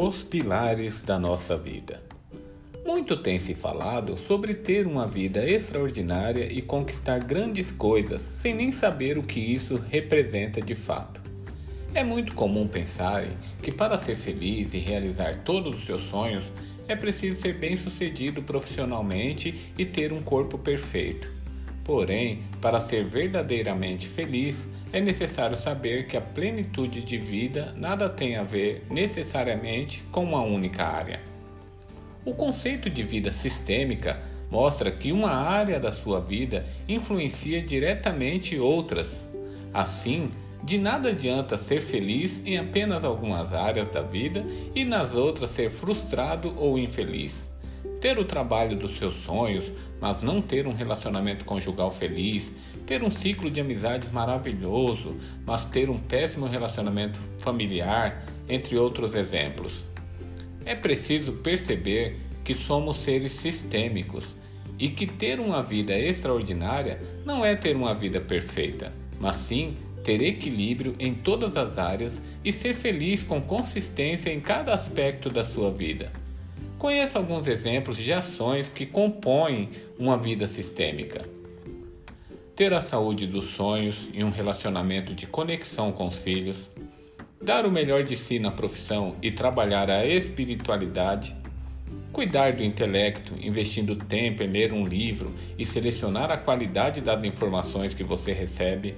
Os pilares da nossa vida. Muito tem se falado sobre ter uma vida extraordinária e conquistar grandes coisas sem nem saber o que isso representa de fato. É muito comum pensarem que para ser feliz e realizar todos os seus sonhos é preciso ser bem-sucedido profissionalmente e ter um corpo perfeito. Porém, para ser verdadeiramente feliz, é necessário saber que a plenitude de vida nada tem a ver necessariamente com uma única área. O conceito de vida sistêmica mostra que uma área da sua vida influencia diretamente outras. Assim, de nada adianta ser feliz em apenas algumas áreas da vida e nas outras ser frustrado ou infeliz ter o trabalho dos seus sonhos, mas não ter um relacionamento conjugal feliz, ter um ciclo de amizades maravilhoso, mas ter um péssimo relacionamento familiar, entre outros exemplos. É preciso perceber que somos seres sistêmicos e que ter uma vida extraordinária não é ter uma vida perfeita, mas sim ter equilíbrio em todas as áreas e ser feliz com consistência em cada aspecto da sua vida. Conheça alguns exemplos de ações que compõem uma vida sistêmica. Ter a saúde dos sonhos e um relacionamento de conexão com os filhos, dar o melhor de si na profissão e trabalhar a espiritualidade, cuidar do intelecto, investindo tempo em ler um livro e selecionar a qualidade das informações que você recebe,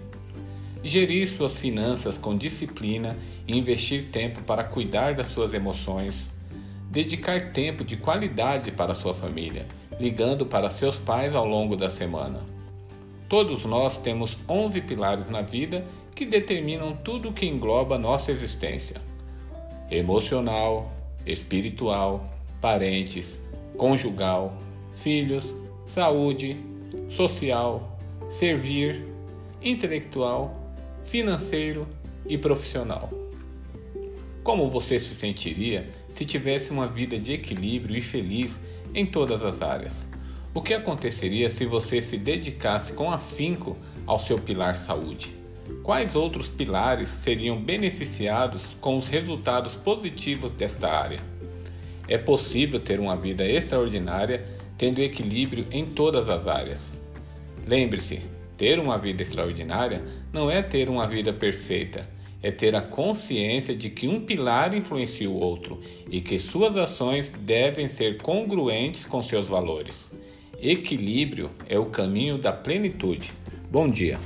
gerir suas finanças com disciplina e investir tempo para cuidar das suas emoções dedicar tempo de qualidade para sua família, ligando para seus pais ao longo da semana. Todos nós temos 11 pilares na vida que determinam tudo o que engloba nossa existência: emocional, espiritual, parentes, conjugal, filhos, saúde, social, servir, intelectual, financeiro e profissional. Como você se sentiria se tivesse uma vida de equilíbrio e feliz em todas as áreas? O que aconteceria se você se dedicasse com afinco ao seu pilar saúde? Quais outros pilares seriam beneficiados com os resultados positivos desta área? É possível ter uma vida extraordinária tendo equilíbrio em todas as áreas. Lembre-se, ter uma vida extraordinária não é ter uma vida perfeita é ter a consciência de que um pilar influencia o outro e que suas ações devem ser congruentes com seus valores. Equilíbrio é o caminho da plenitude. Bom dia!